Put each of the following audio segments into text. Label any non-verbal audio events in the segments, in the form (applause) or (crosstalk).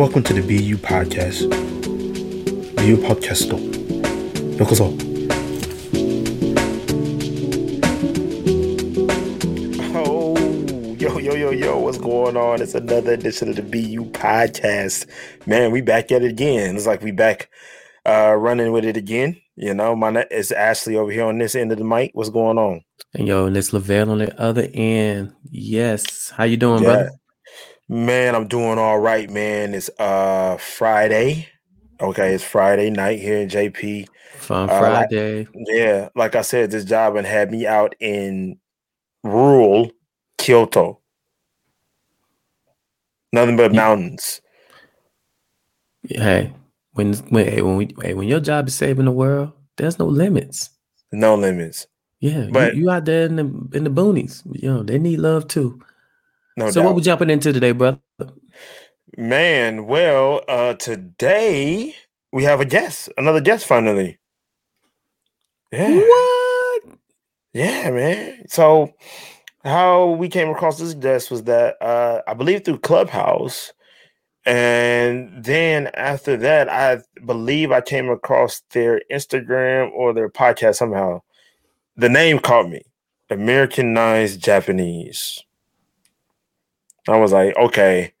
Welcome to the BeU Podcast. BeU Podcast とようこそ。Oh, yo, yo, yo, yo, what's going on? It's another edition of the BeU Podcast. Man, we back at it again. It's like we back uh, running with it again. You know, my net is Ashley over here on this end of the mic. What's going on? And yo, and it's Lavelle on the other end. Yes. How you doing, yeah. brother? Man, I'm doing all right, man. It's uh Friday. Okay, it's Friday night here in JP. Fun Friday. Uh, like, yeah, like I said, this job and had me out in rural Kyoto. Nothing but mountains. Hey, when when when we hey, when your job is saving the world, there's no limits. No limits. Yeah, but you, you out there in the in the boonies, you know they need love too. No so doubt. what we jumping into today, brother? Man, well, uh today we have a guest, another guest finally. Yeah. What? Yeah, man. So how we came across this guest was that uh I believe through Clubhouse. And then after that, I believe I came across their Instagram or their podcast somehow. The name caught me. Americanized Japanese. I was like, okay,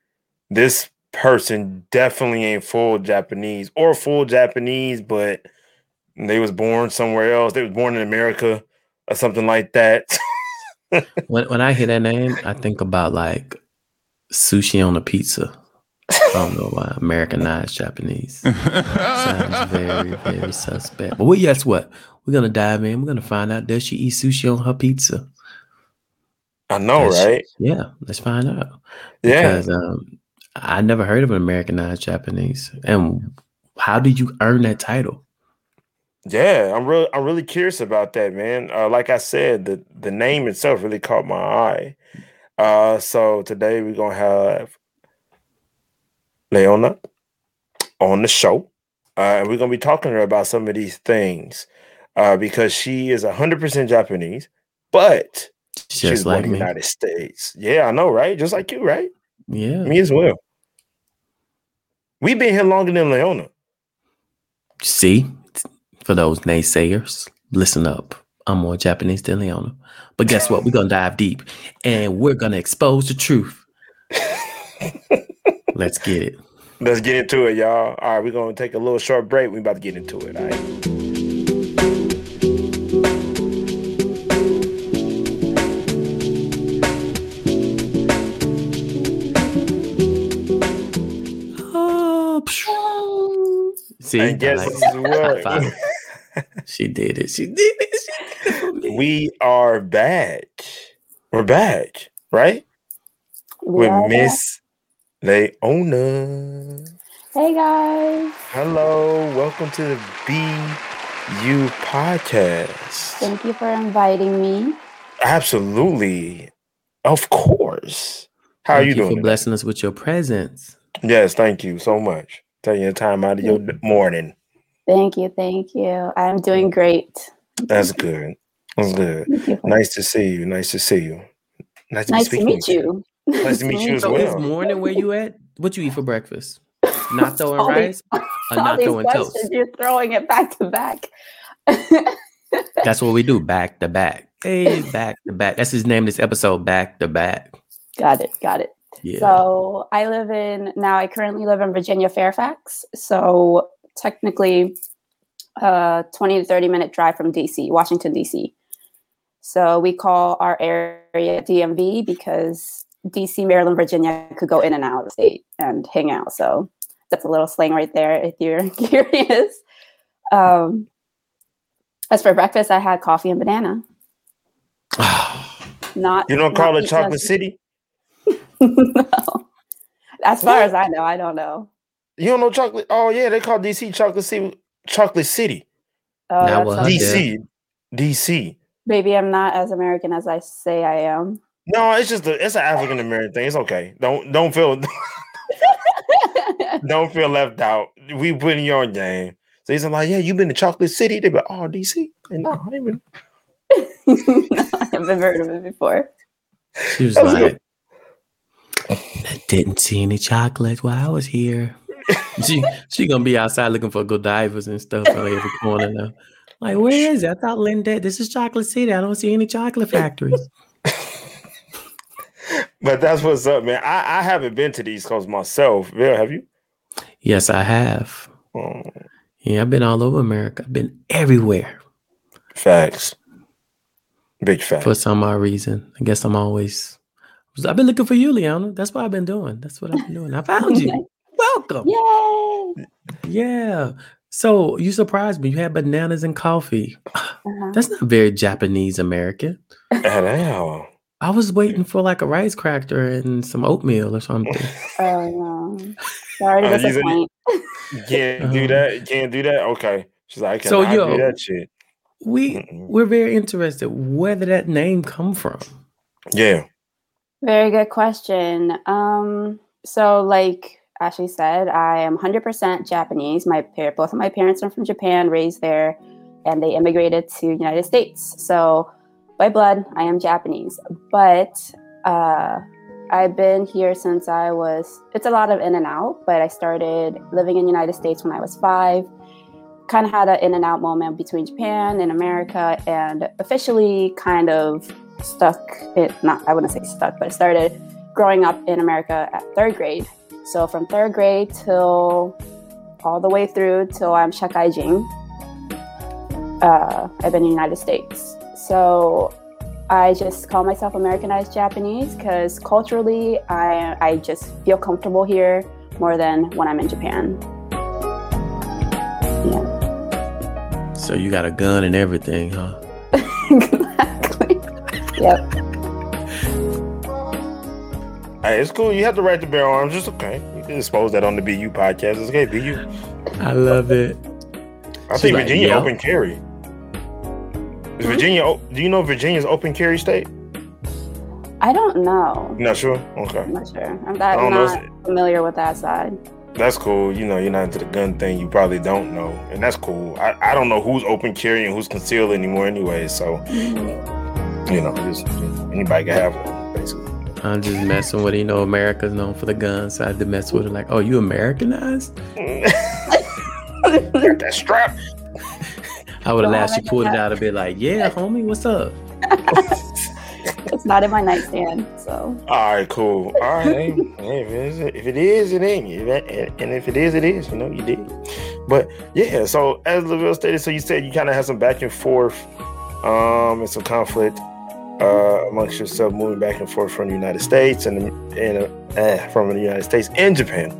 this person definitely ain't full Japanese or full Japanese, but they was born somewhere else. They was born in America or something like that. (laughs) when when I hear that name, I think about like sushi on a pizza. I don't know why Americanized Japanese (laughs) sounds very very suspect. But we guess what? We're gonna dive in. We're gonna find out does she eat sushi on her pizza? I know, right? yeah, let's find out. Yeah, because um, I never heard of an Americanized Japanese. And how did you earn that title? Yeah, I'm really I'm really curious about that, man. Uh, like I said, the the name itself really caught my eye. Uh, so today we're gonna have Leona on the show, uh, and we're gonna be talking to her about some of these things uh, because she is hundred percent Japanese, but just she's like the United States. Yeah, I know, right? Just like you, right? Yeah, me as well. We've been here longer than Leona. See, for those naysayers, listen up. I'm more Japanese than Leona. But guess what? We're gonna dive deep and we're gonna expose the truth. (laughs) Let's get it. Let's get into it, y'all. All right, we're gonna take a little short break. We're about to get into it. All right. See, I guess like, what? (laughs) she did it. She did it. She did it we are back. We're back, right? We With Miss Leona. Hey guys. Hello. Welcome to the BeU podcast. Thank you for inviting me. Absolutely. Of course. How thank are you, you doing? For blessing us with your presence. Yes, thank you so much. Taking your time out of your morning. Thank you, thank you. I'm doing great. That's good. That's good. Nice to see you. Nice to see you. Nice to, nice to meet you. Nice (laughs) to meet you as so well. This morning, where you at? What you eat for breakfast? Not (laughs) throwing rice or not throwing toast? You're throwing it back to back. That's what we do, back to back. (laughs) Hey, back to back. That's his name. This episode, back to back. Got it. Got it. Yeah. So I live in now. I currently live in Virginia, Fairfax. So technically, uh, twenty to thirty minute drive from DC, Washington DC. So we call our area DMV because DC, Maryland, Virginia could go in and out of the state and hang out. So that's a little slang right there if you're (laughs) curious. Um, as for breakfast, I had coffee and banana. (sighs) not you don't call it Chocolate City. No. (laughs) As far what? as I know, I don't know. You don't know chocolate? Oh yeah, they call DC Chocolate City. Chocolate City. oh Uh, DC. DC. Maybe I'm not as American as I say I am. No, it's just a, it's an African American thing. It's okay. Don't don't feel (laughs) don't feel left out. We put in your game. So he's like, yeah, you've been to Chocolate City? They be like, oh, DC. And no, I ain't been. (laughs) no, I haven't heard of it before. She was like, I didn't see any chocolate while I was here. she she gonna be outside looking for Godivas and stuff on every corner now. Like, where is it? I thought Linda, this is Chocolate City. I don't see any chocolate factories. (laughs) but that's what's up, man. I, I haven't been to the East Coast myself. Bill, have you? Yes, I have. Oh. Yeah, I've been all over America. I've been everywhere. Facts. Big facts. For some odd reason. I guess I'm always I've been looking for you, Leona. That's what I've been doing. That's what I've been doing. I found you. (laughs) Welcome. Yay. Yeah. So you surprised me. You had bananas and coffee. Uh-huh. That's not very Japanese American. At all. I was waiting for like a rice cracker and some oatmeal or (laughs) something. Oh no. Sorry to uh, disappoint. You can't do uh-huh. that. You can't do that. Okay. She's like, I so, yo, do that shit. We Mm-mm. we're very interested. Where did that name come from? Yeah. Very good question. Um, so like Ashley said, I am 100% Japanese. My both of my parents are from Japan, raised there, and they immigrated to United States. So by blood, I am Japanese. But uh, I've been here since I was. It's a lot of in and out, but I started living in United States when I was five. Kind of had an in and out moment between Japan and America, and officially kind of stuck. It not I wouldn't say stuck, but I started growing up in America at third grade so from third grade till all the way through till I'm Shakaijin, uh, I've been in the United States. So I just call myself Americanized Japanese because culturally, I, I just feel comfortable here more than when I'm in Japan. Yeah. So you got a gun and everything, huh? Exactly. Yep. Hey, it's cool. You have to right the bear arms. It's okay. You can expose that on the BeU podcast. It's okay, BeU. I love it. I She's think like, Virginia yeah. open carry. Is mm-hmm. Virginia? Do you know Virginia's open carry state? I don't know. You're not sure? Okay. I'm not sure. I'm that, not know. familiar with that side. That's cool. You know, you're not into the gun thing. You probably don't know, and that's cool. I, I don't know who's open carry and who's concealed anymore, anyway. So, mm-hmm. You know, just, anybody can have one, basically. I'm just messing with it. You know, America's known for the guns, so I had to mess with it. Like, oh, you Americanized? (laughs) that strap. I would have laughed. She pulled it out a bit, like, yeah, homie, what's up? (laughs) it's not in my nightstand, so. All right, cool. All right, hey, hey, if it is, it ain't. And if it is, it is. You know, you did. But yeah, so as Lavelle stated, so you said you kind of had some back and forth, um, and some conflict uh, amongst yourself, moving back and forth from the United States and and uh, from the United States and Japan.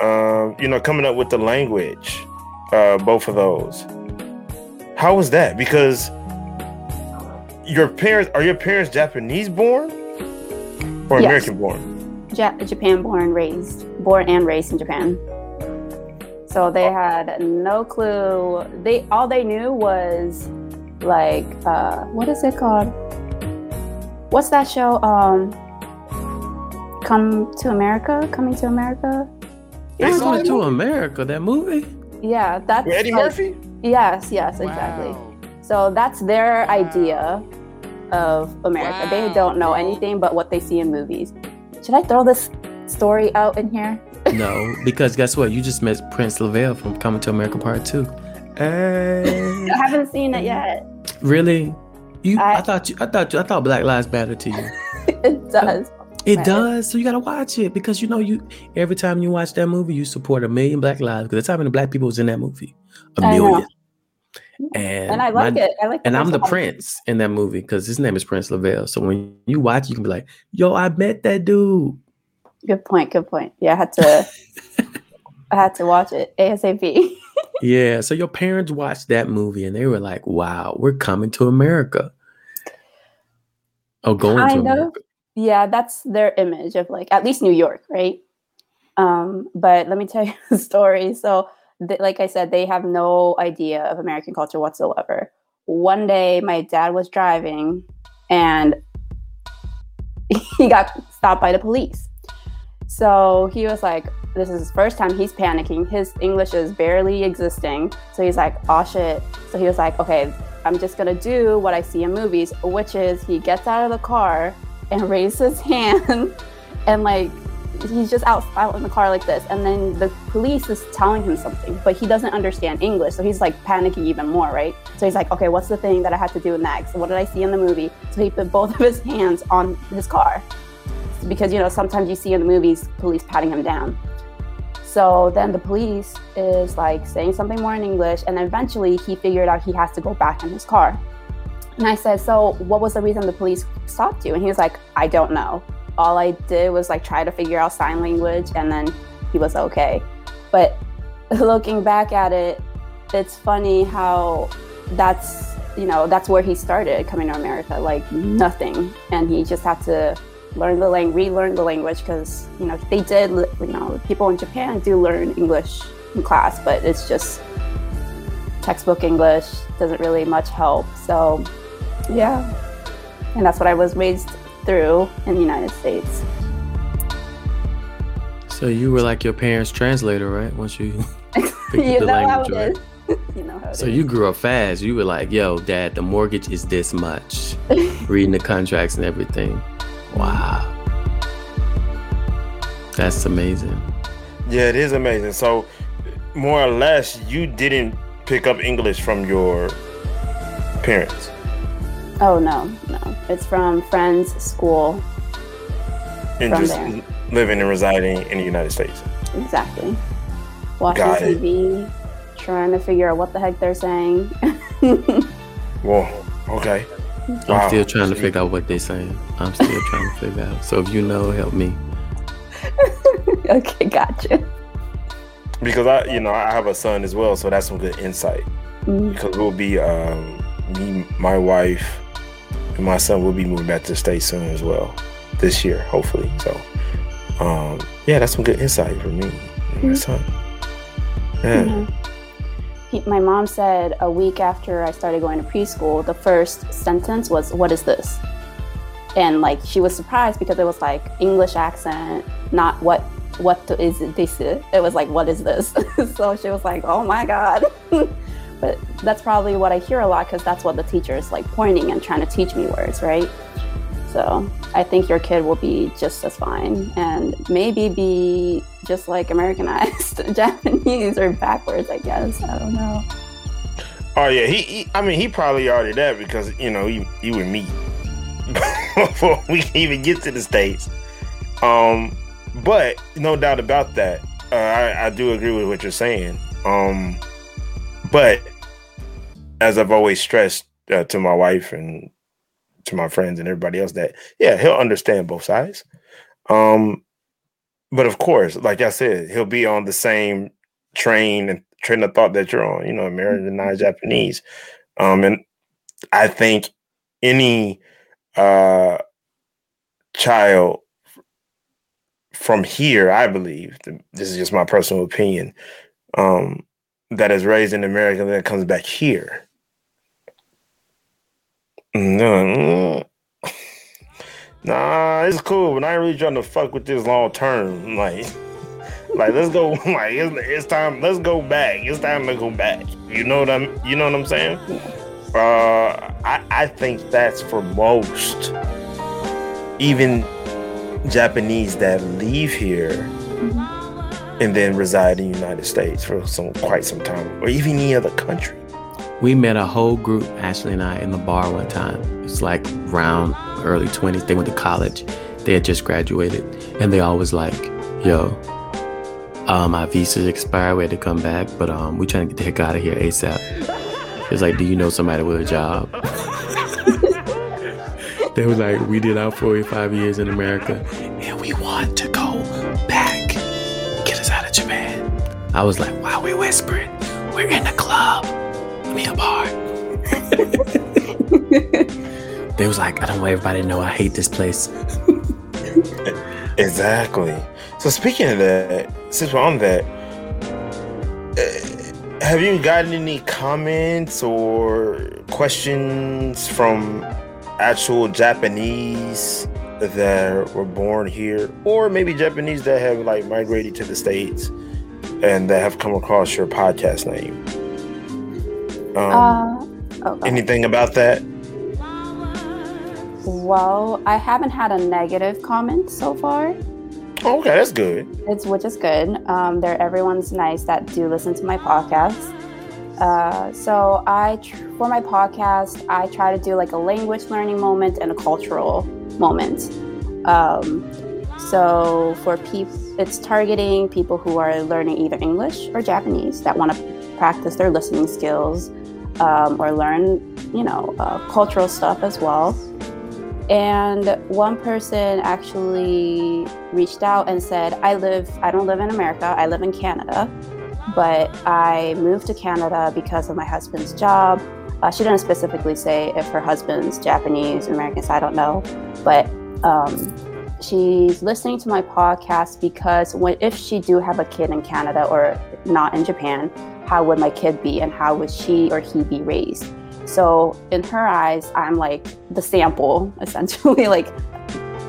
Um, you know, coming up with the language, uh, both of those. How was that? Because your parents are your parents Japanese born or yes. American born? Ja- Japan born, raised, born and raised in Japan. So they had no clue. They all they knew was like uh, what is it called? What's that show? Um, Come to America, Coming to America. They Coming to America, that movie. Yeah, that's With Eddie Murphy. Yes, yes, exactly. Wow. So that's their wow. idea of America. Wow. They don't know anything but what they see in movies. Should I throw this story out in here? no, because guess what? You just met Prince Lavelle from Coming to America Part Two. Hey. (laughs) I haven't seen it yet. Really? You, I, I, thought you, I thought you, I thought Black Lives Matter to you. (laughs) it does. It matter. does. So you gotta watch it because you know you. Every time you watch that movie, you support a million Black lives. Because that's how many Black people was in that movie. A million. And, and I like my, it. I like. And I'm the prince in that movie because his name is Prince Lavelle. So when you watch, you can be like, "Yo, I met that dude." Good point. Good point. Yeah, I had to. (laughs) I had to watch it ASAP yeah. So your parents watched that movie and they were like, wow, we're coming to America. Oh, going kind to America. Of, yeah, that's their image of like, at least New York, right? Um, but let me tell (laughs) you the story. So, th- like I said, they have no idea of American culture whatsoever. One day, my dad was driving and (laughs) he got stopped by the police. So he was like, this is his first time he's panicking. His English is barely existing. So he's like, oh shit. So he was like, okay, I'm just gonna do what I see in movies, which is he gets out of the car and (laughs) raises his hand and like he's just out, out in the car like this, and then the police is telling him something, but he doesn't understand English, so he's like panicking even more, right? So he's like, okay, what's the thing that I have to do next? What did I see in the movie? So he put both of his hands on his car because you know sometimes you see in the movies police patting him down. So then the police is like saying something more in English, and eventually he figured out he has to go back in his car. And I said, So what was the reason the police stopped you? And he was like, I don't know. All I did was like try to figure out sign language, and then he was okay. But (laughs) looking back at it, it's funny how that's you know that's where he started coming to America, like nothing, and he just had to learn the language, relearn the language because you know they did. You know, people in Japan do learn English in class, but it's just textbook English doesn't really much help. So, yeah, and that's what I was raised through in the United States. So you were like your parents' translator, right? Once you (laughs) you know language, it right? (laughs) you know how so is. you grew up fast. You were like, "Yo, Dad, the mortgage is this much." (laughs) Reading the contracts and everything. Wow. That's amazing. Yeah, it is amazing. So, more or less, you didn't pick up English from your parents. Oh no, no. It's from friends, school. And just there. living and residing in the United States. Exactly. Watching Got TV, it. trying to figure out what the heck they're saying. (laughs) Whoa. Okay. I'm still trying to figure out what they're saying. I'm still trying to figure out. So if you know, help me. (laughs) okay, gotcha. Because I, you know, I have a son as well, so that's some good insight. Mm-hmm. Because we'll be, um, me, my wife, and my son will be moving back to the state soon as well, this year, hopefully. So, um, yeah, that's some good insight for me and mm-hmm. my son. Yeah. Mm-hmm my mom said a week after I started going to preschool, the first sentence was, What is this? And like she was surprised because it was like English accent, not what what is this? It was like, What is this? (laughs) so she was like, Oh my God. (laughs) but that's probably what I hear a lot because that's what the teacher is like pointing and trying to teach me words, right? So I think your kid will be just as fine and maybe be just like Americanized (laughs) Japanese or backwards, I guess. I don't know. Oh yeah, he, he I mean he probably already that because you know he he would meet (laughs) before we even get to the states. Um, but no doubt about that. Uh, I, I do agree with what you're saying. Um, but as I've always stressed uh, to my wife and to my friends and everybody else that yeah, he'll understand both sides. Um, but of course, like I said, he'll be on the same train and train of thought that you're on. You know, American, not mm-hmm. Japanese. Um, and I think any uh child from here, I believe, this is just my personal opinion, um, that is raised in America that comes back here no, nah, it's cool, but I ain't really trying to fuck with this long term. Like, like let's go. (laughs) Like it's, it's, time. Let's go back. It's time to go back. You know what I'm. You know what I'm saying? Uh, I I think that's for most, even Japanese that leave here. And then reside in the United States for some quite some time, or even any other country. We met a whole group, Ashley and I, in the bar one time. It's like around early 20s. They went to college. They had just graduated. And they always like, yo, um, my visa's expired. We had to come back, but um, we trying to get the heck out of here ASAP. It's like, do you know somebody with a job? (laughs) they were like, we did our 45 years in America and we want to go back. Get us out of Japan. I was like, why are we whispering? We're in the club me a bar. (laughs) they was like, I don't want everybody to know I hate this place. exactly. So speaking of that, since we're on that, uh, have you gotten any comments or questions from actual Japanese that were born here, or maybe Japanese that have like migrated to the states and that have come across your podcast name? Um, uh, oh, anything about that? Well, I haven't had a negative comment so far. Okay, that's good. It's which is good. Um, they're everyone's nice that do listen to my podcast. Uh, so I, tr- for my podcast, I try to do like a language learning moment and a cultural moment. Um, so for people, it's targeting people who are learning either English or Japanese that want to practice their listening skills um, or learn, you know, uh, cultural stuff as well. And one person actually reached out and said, I live, I don't live in America, I live in Canada, but I moved to Canada because of my husband's job. Uh, she didn't specifically say if her husband's Japanese, American, so I don't know. But um, she's listening to my podcast because when, if she do have a kid in Canada or not in Japan, how would my kid be and how would she or he be raised? So in her eyes, I'm like the sample, (laughs) essentially, like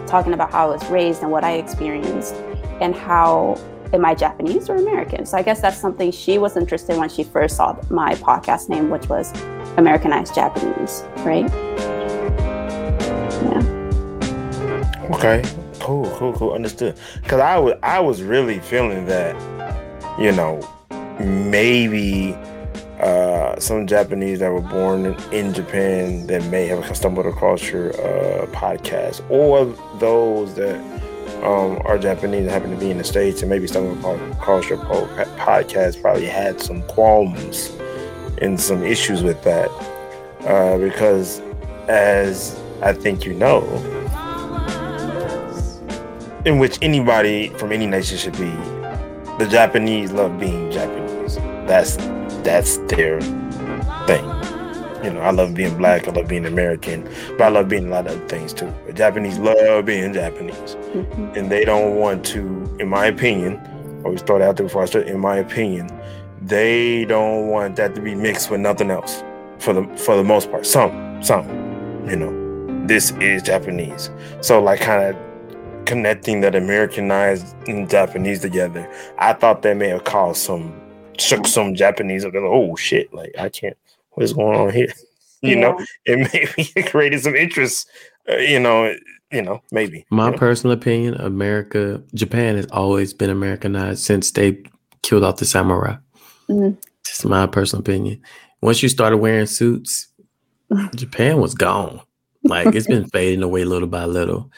talking about how I was raised and what I experienced and how am I Japanese or American? So I guess that's something she was interested in when she first saw my podcast name, which was Americanized Japanese, right? Yeah. Okay. Cool, cool, cool. Understood. Because I was, I was really feeling that, you know, maybe uh, some Japanese that were born in Japan that may have stumbled across your uh, podcast, or those that um, are Japanese and happen to be in the States and maybe stumbled across your podcast probably had some qualms and some issues with that. Uh, because, as I think you know, in which anybody from any nation should be, the Japanese love being Japanese. That's that's their thing. You know, I love being black, I love being American, but I love being a lot of other things too. The Japanese love being Japanese. Mm-hmm. And they don't want to, in my opinion, always throw that out there before I start, in my opinion, they don't want that to be mixed with nothing else for the for the most part. Some, some, you know, this is Japanese. So like kind of connecting that Americanized and Japanese together, I thought that may have caused some shook some Japanese up. Like, oh shit! Like I can't. What's going on here? (laughs) You yeah. know, it maybe it (laughs) created some interest. Uh, you know, you know, maybe. My you know? personal opinion: America, Japan has always been Americanized since they killed off the samurai. Mm-hmm. Just my personal opinion. Once you started wearing suits, (laughs) Japan was gone. Like it's been fading away little by little.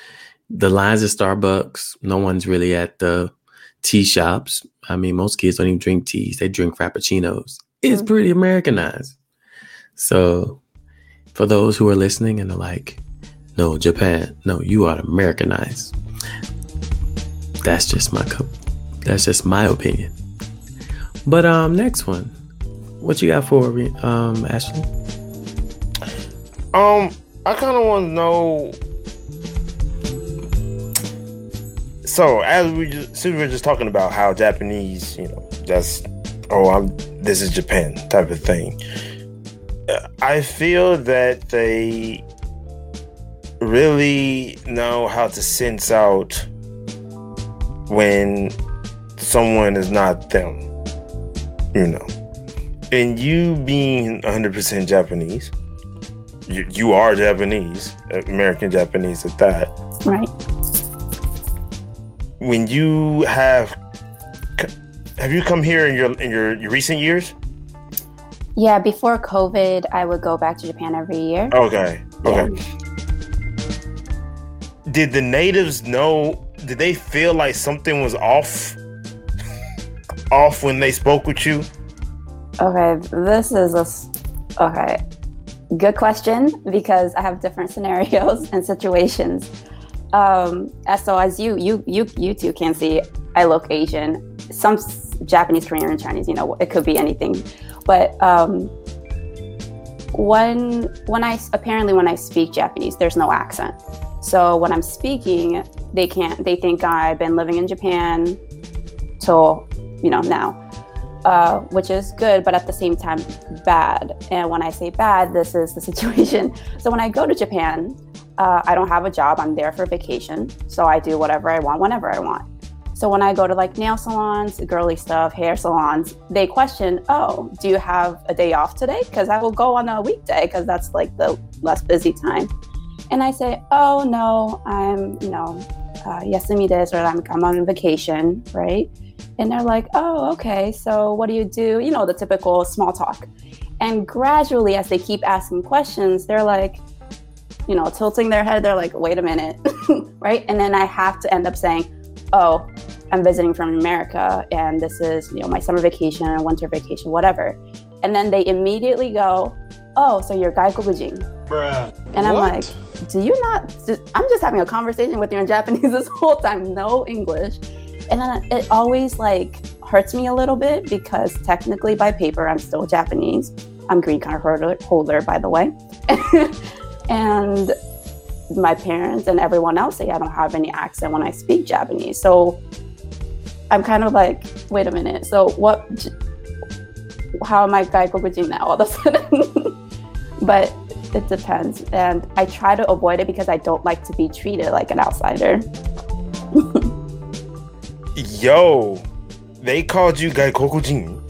The lines at Starbucks, no one's really at the tea shops. I mean, most kids don't even drink teas; they drink frappuccinos. It's mm-hmm. pretty Americanized. So, for those who are listening and are like, "No, Japan, no, you are Americanized," that's just my co- that's just my opinion. But um, next one, what you got for um Ashley? Um, I kind of want to know so as we just since we are just talking about how Japanese, you know, that's oh, I'm this is Japan type of thing. Uh, I feel that they really know how to sense out when someone is not them, you know. And you being 100% Japanese, you, you are Japanese, American Japanese at that. Right when you have have you come here in your in your, your recent years? Yeah, before COVID, I would go back to Japan every year. Okay. Okay. Yeah. Did the natives know? Did they feel like something was off? off when they spoke with you? Okay, this is a okay. Good question because I have different (laughs) scenarios and situations um, so as you you you you two can see, I look Asian. Some Japanese, Korean, and Chinese. You know, it could be anything. But um, when when I apparently when I speak Japanese, there's no accent. So when I'm speaking, they can't. They think I've been living in Japan till you know now. Uh, which is good, but at the same time bad. And when I say bad, this is the (laughs) situation. So when I go to Japan, uh, I don't have a job. I'm there for vacation. So I do whatever I want whenever I want. So when I go to like nail salons, girly stuff, hair salons, they question, oh, do you have a day off today? Because I will go on a weekday because that's like the less busy time. And I say, oh, no, I'm, you know, uh, Yasumi or I'm, I'm on vacation, right? And they're like, oh, okay, so what do you do? You know, the typical small talk. And gradually, as they keep asking questions, they're like, you know, tilting their head. They're like, wait a minute, (laughs) right? And then I have to end up saying, oh, I'm visiting from America and this is, you know, my summer vacation, winter vacation, whatever. And then they immediately go, oh, so you're Gaikokujin. Bruh. And I'm what? like, do you not, I'm just having a conversation with you in Japanese (laughs) this whole time, no English. And then it always like hurts me a little bit because technically by paper, I'm still Japanese. I'm green card holder, holder by the way. (laughs) and my parents and everyone else say I don't have any accent when I speak Japanese. So I'm kind of like, wait a minute. So what? How am I gaikokujin now all of a sudden? (laughs) but it depends, and I try to avoid it because I don't like to be treated like an outsider. (laughs) Yo, they called you gaikokujin.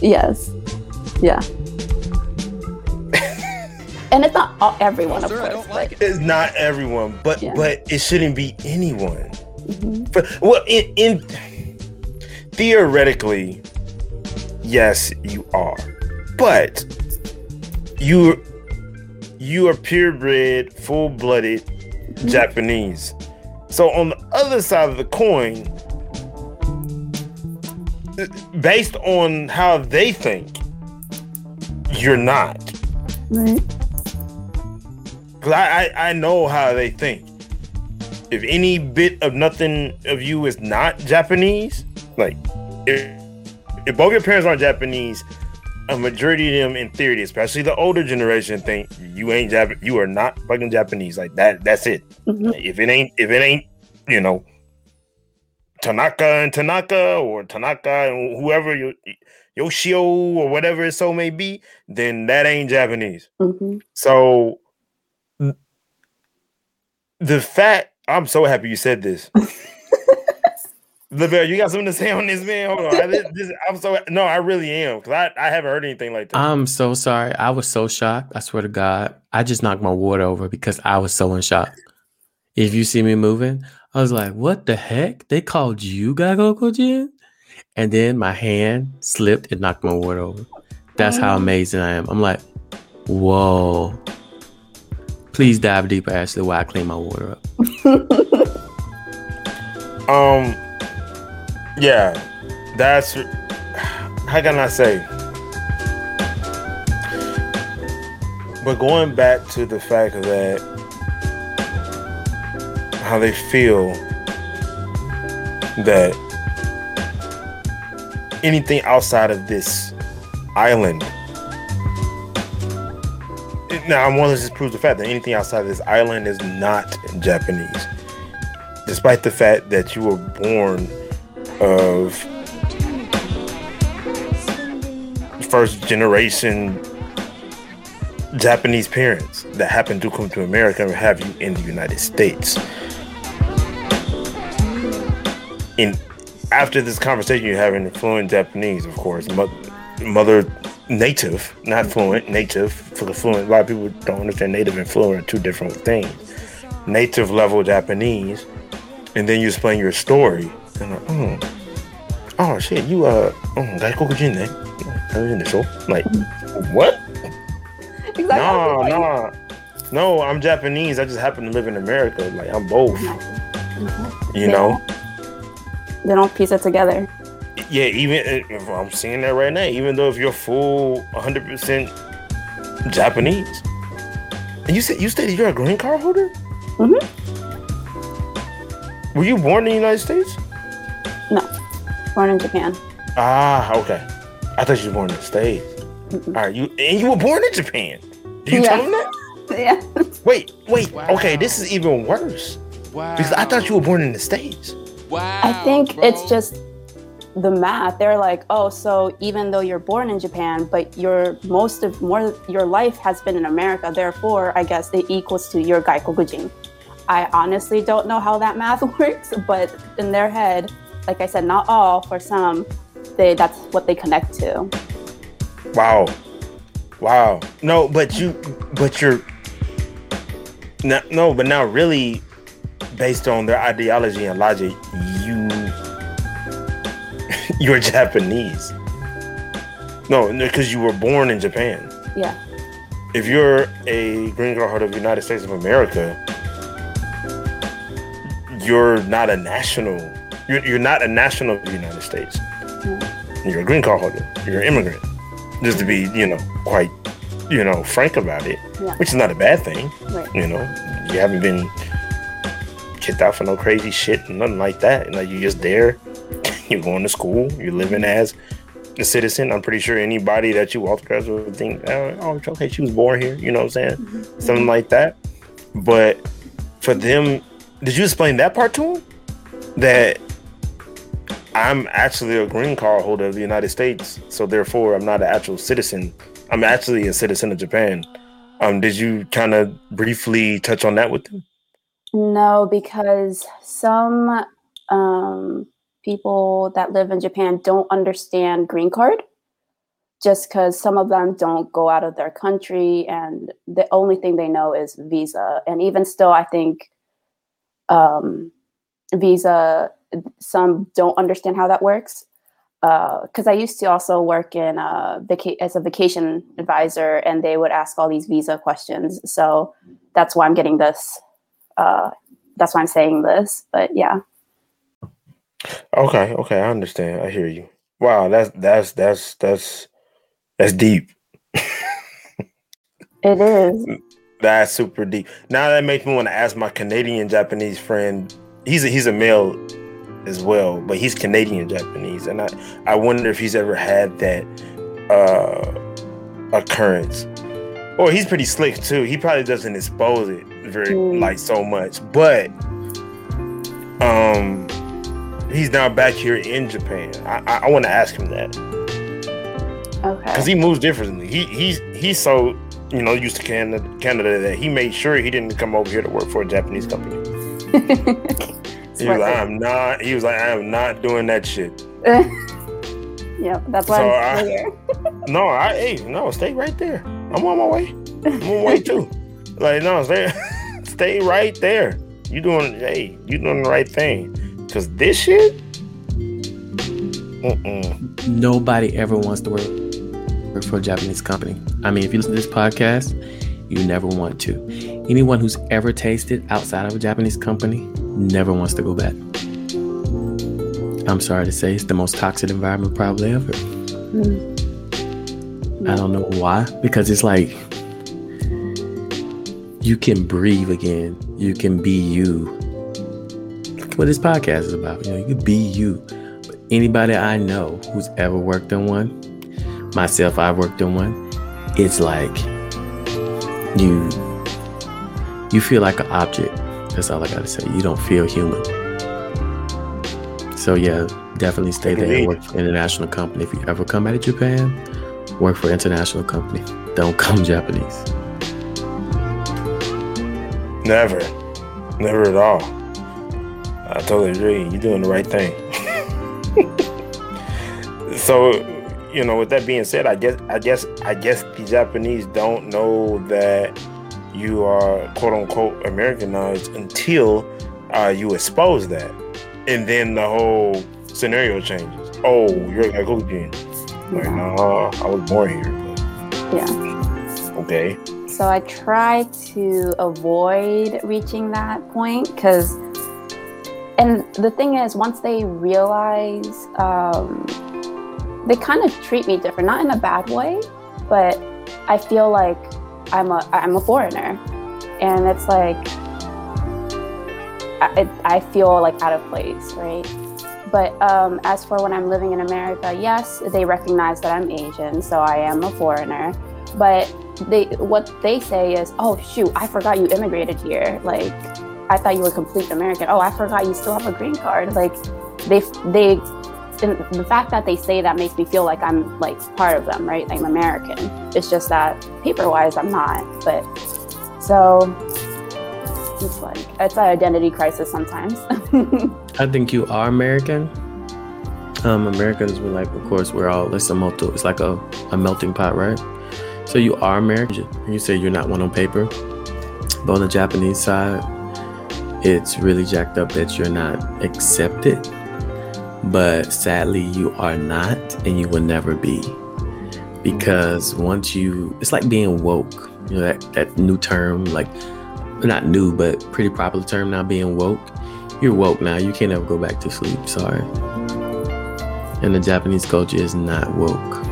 Yes. Yeah (laughs) and it's not all, everyone, of course. Like it. it's not everyone, but yeah. but it shouldn't be anyone. Mm-hmm. But well, in, in theoretically, yes, you are, but you you are purebred, full blooded mm-hmm. Japanese. So on the other side of the coin, based on how they think, you're not. Right. Because I, I, I know how they think. If any bit of nothing of you is not Japanese, like if, if both your parents aren't Japanese, a majority of them in theory, especially the older generation, think you ain't Jap- you are not fucking Japanese. Like that, that's it. Mm-hmm. If it ain't, if it ain't, you know, Tanaka and Tanaka or Tanaka and whoever you Yoshio or whatever it so may be, then that ain't Japanese. Mm-hmm. So the fact I'm so happy you said this. (laughs) Lavelle, you got something to say on this, man? Hold on. I, this, I'm so no, I really am because I, I haven't heard anything like that. I'm so sorry. I was so shocked. I swear to God, I just knocked my water over because I was so in shock. If you see me moving, I was like, "What the heck? They called you Gagoko And then my hand slipped and knocked my water over. That's how oh. amazing I am. I'm like, "Whoa." Please dive deeper, Ashley, while I clean my water up. (laughs) um, yeah, that's how can I say? But going back to the fact that how they feel that anything outside of this island now I'm willing to just prove the fact that anything outside of this island is not Japanese, despite the fact that you were born of first generation Japanese parents that happen to come to America and have you in the United States. In after this conversation, you're having fluent Japanese, of course, mother, mother native, not fluent, native. For the fluent, a lot of people don't understand native and fluent are two different things. Native level Japanese, and then you explain your story. And like, oh, oh shit, you uh, oh, gaikokujin in the show. Like, what? Exactly. No, no, no. I'm Japanese. I just happen to live in America. Like, I'm both. You know. They don't piece it together yeah, even if I'm seeing that right now, even though if you're full 100 percent Japanese, and you said you stated you're a green card holder. Mm-hmm. Were you born in the United States? No, born in Japan. Ah, okay. I thought you were born in the States. Mm-mm. All right, you and you were born in Japan. Did you yeah. tell him that? (laughs) Yeah. Wait, wait. Wow. Okay, this is even worse. Wow. Because I thought you were born in the States. Wow. I think bro. it's just the math they're like oh so even though you're born in japan but your most of more your life has been in america therefore i guess it equals to your gaikokujin i honestly don't know how that math (laughs) works but in their head like i said not all for some they that's what they connect to wow wow no but you but you're no, no but now really based on their ideology and logic, you (laughs) you're Japanese. No, because you were born in Japan. Yeah. If you're a green card holder of the United States of America, you're not a national. You're, you're not a national of the United States. You're a green card holder. You're an immigrant. Just to be, you know, quite, you know, frank about it, yeah. which is not a bad thing. Right. You know, you haven't been kicked out for no crazy shit, and nothing like that. Like you're just there. (laughs) You're going to school. You're living as a citizen. I'm pretty sure anybody that you walk across would think, oh, oh okay, she was born here. You know what I'm saying? Mm-hmm. Something like that. But for them, did you explain that part to them? That I'm actually a green card holder of the United States, so therefore I'm not an actual citizen. I'm actually a citizen of Japan. Um, did you kind of briefly touch on that with them? No, because some um, people that live in Japan don't understand green card just because some of them don't go out of their country and the only thing they know is visa. And even still, I think um, visa, some don't understand how that works. Because uh, I used to also work in a vaca- as a vacation advisor, and they would ask all these visa questions. So that's why I'm getting this uh, that's why I'm saying this. But yeah. Okay, okay, I understand. I hear you. Wow, that's that's that's that's that's deep. (laughs) it is. That's super deep. Now that makes me want to ask my Canadian Japanese friend. He's a, he's a male as well, but he's Canadian Japanese, and I I wonder if he's ever had that uh occurrence. Or he's pretty slick too. He probably doesn't expose it very mm. like so much, but um, he's now back here in Japan. I I, I want to ask him that. Okay. Because he moves differently. He he's he's so you know used to Canada Canada that he made sure he didn't come over here to work for a Japanese company. (laughs) he was like, I'm not. He was like, I am not doing that shit. (laughs) yep, that's why so I'm I, here. (laughs) no, I hey no, stay right there. I'm on my way. I'm on my way too. Like no, stay (laughs) stay right there. You doing hey, you doing the right thing. Cause this shit. Mm-mm. Nobody ever wants to work, work for a Japanese company. I mean, if you listen to this podcast, you never want to. Anyone who's ever tasted outside of a Japanese company never wants to go back. I'm sorry to say, it's the most toxic environment probably ever. Mm. I don't know why, because it's like you can breathe again. You can be you. Look what this podcast is about. You know, you can be you. But anybody I know who's ever worked on one, myself, I've worked on one, it's like you you feel like an object. That's all I gotta say. You don't feel human. So yeah, definitely stay there and work for an international company. If you ever come out of Japan, work for an international company. Don't (laughs) come Japanese. Never. Never at all. I totally agree. You're doing the right thing. (laughs) so, you know, with that being said, I guess I guess I guess the Japanese don't know that you are quote unquote Americanized until uh, you expose that. And then the whole scenario changes. Oh, you're a Gaijin. Like, no, I was born here. Yeah. Okay. So I try to avoid reaching that point because, and the thing is, once they realize, um, they kind of treat me different, not in a bad way, but I feel like I'm a I'm a foreigner, and it's like I, I feel like out of place, right? But um, as for when I'm living in America, yes, they recognize that I'm Asian, so I am a foreigner. But they what they say is, "Oh shoot, I forgot you immigrated here. Like, I thought you were complete American. Oh, I forgot you still have a green card." Like, they they the fact that they say that makes me feel like I'm like part of them, right? I'm American. It's just that paper wise, I'm not. But so it's like it's an identity crisis sometimes. (laughs) I think you are American. Um, Americans were like, of course, we're all it's a multi, it's like a, a melting pot, right? So you are American. You say you're not one on paper, but on the Japanese side, it's really jacked up that you're not accepted. But sadly, you are not, and you will never be. Because once you, it's like being woke. You know that that new term, like not new, but pretty popular term now, being woke. You're woke now. You can't ever go back to sleep. Sorry. And the Japanese culture is not woke.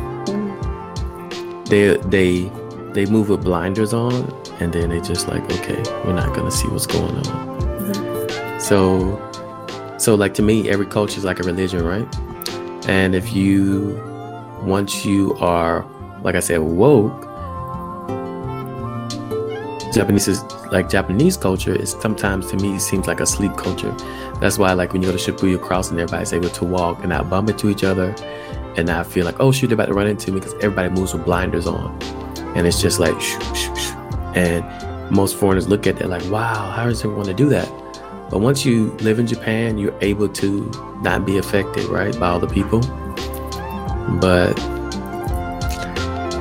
They they they move with blinders on, and then they just like, okay, we're not gonna see what's going on. Mm-hmm. So, so like to me, every culture is like a religion, right? And if you, once you are, like I said, woke, Japanese is like Japanese culture is sometimes to me it seems like a sleep culture. That's why like when you go to Shibuya Crossing, everybody's able to walk and not bump into each other and not feel like, oh shoot, they're about to run into me because everybody moves with blinders on. And it's just like shoo, shoo, shoo. and most foreigners look at that like, wow, how does everyone to do that? But once you live in Japan, you're able to not be affected, right, by all the people. But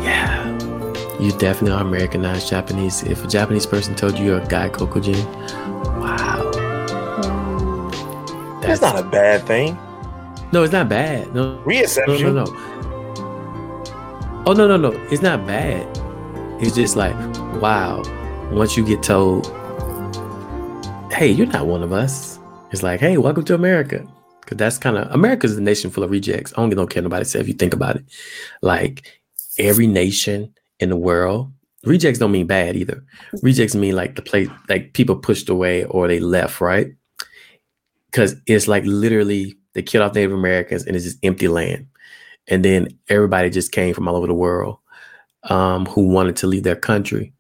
yeah, you definitely are Americanized Japanese. If a Japanese person told you you're a gaikokujin, wow. That's, That's not a bad thing. No, it's not bad. No. Reacception. No, no, no. Oh no, no, no. It's not bad. It's just like, wow. Once you get told, hey, you're not one of us. It's like, hey, welcome to America. Cause that's kind of America's a nation full of rejects. I don't, don't care nobody say if you think about it. Like every nation in the world, rejects don't mean bad either. Rejects mean like the place like people pushed away or they left, right? Because it's like literally they killed off Native Americans and it's just empty land. And then everybody just came from all over the world um, who wanted to leave their country.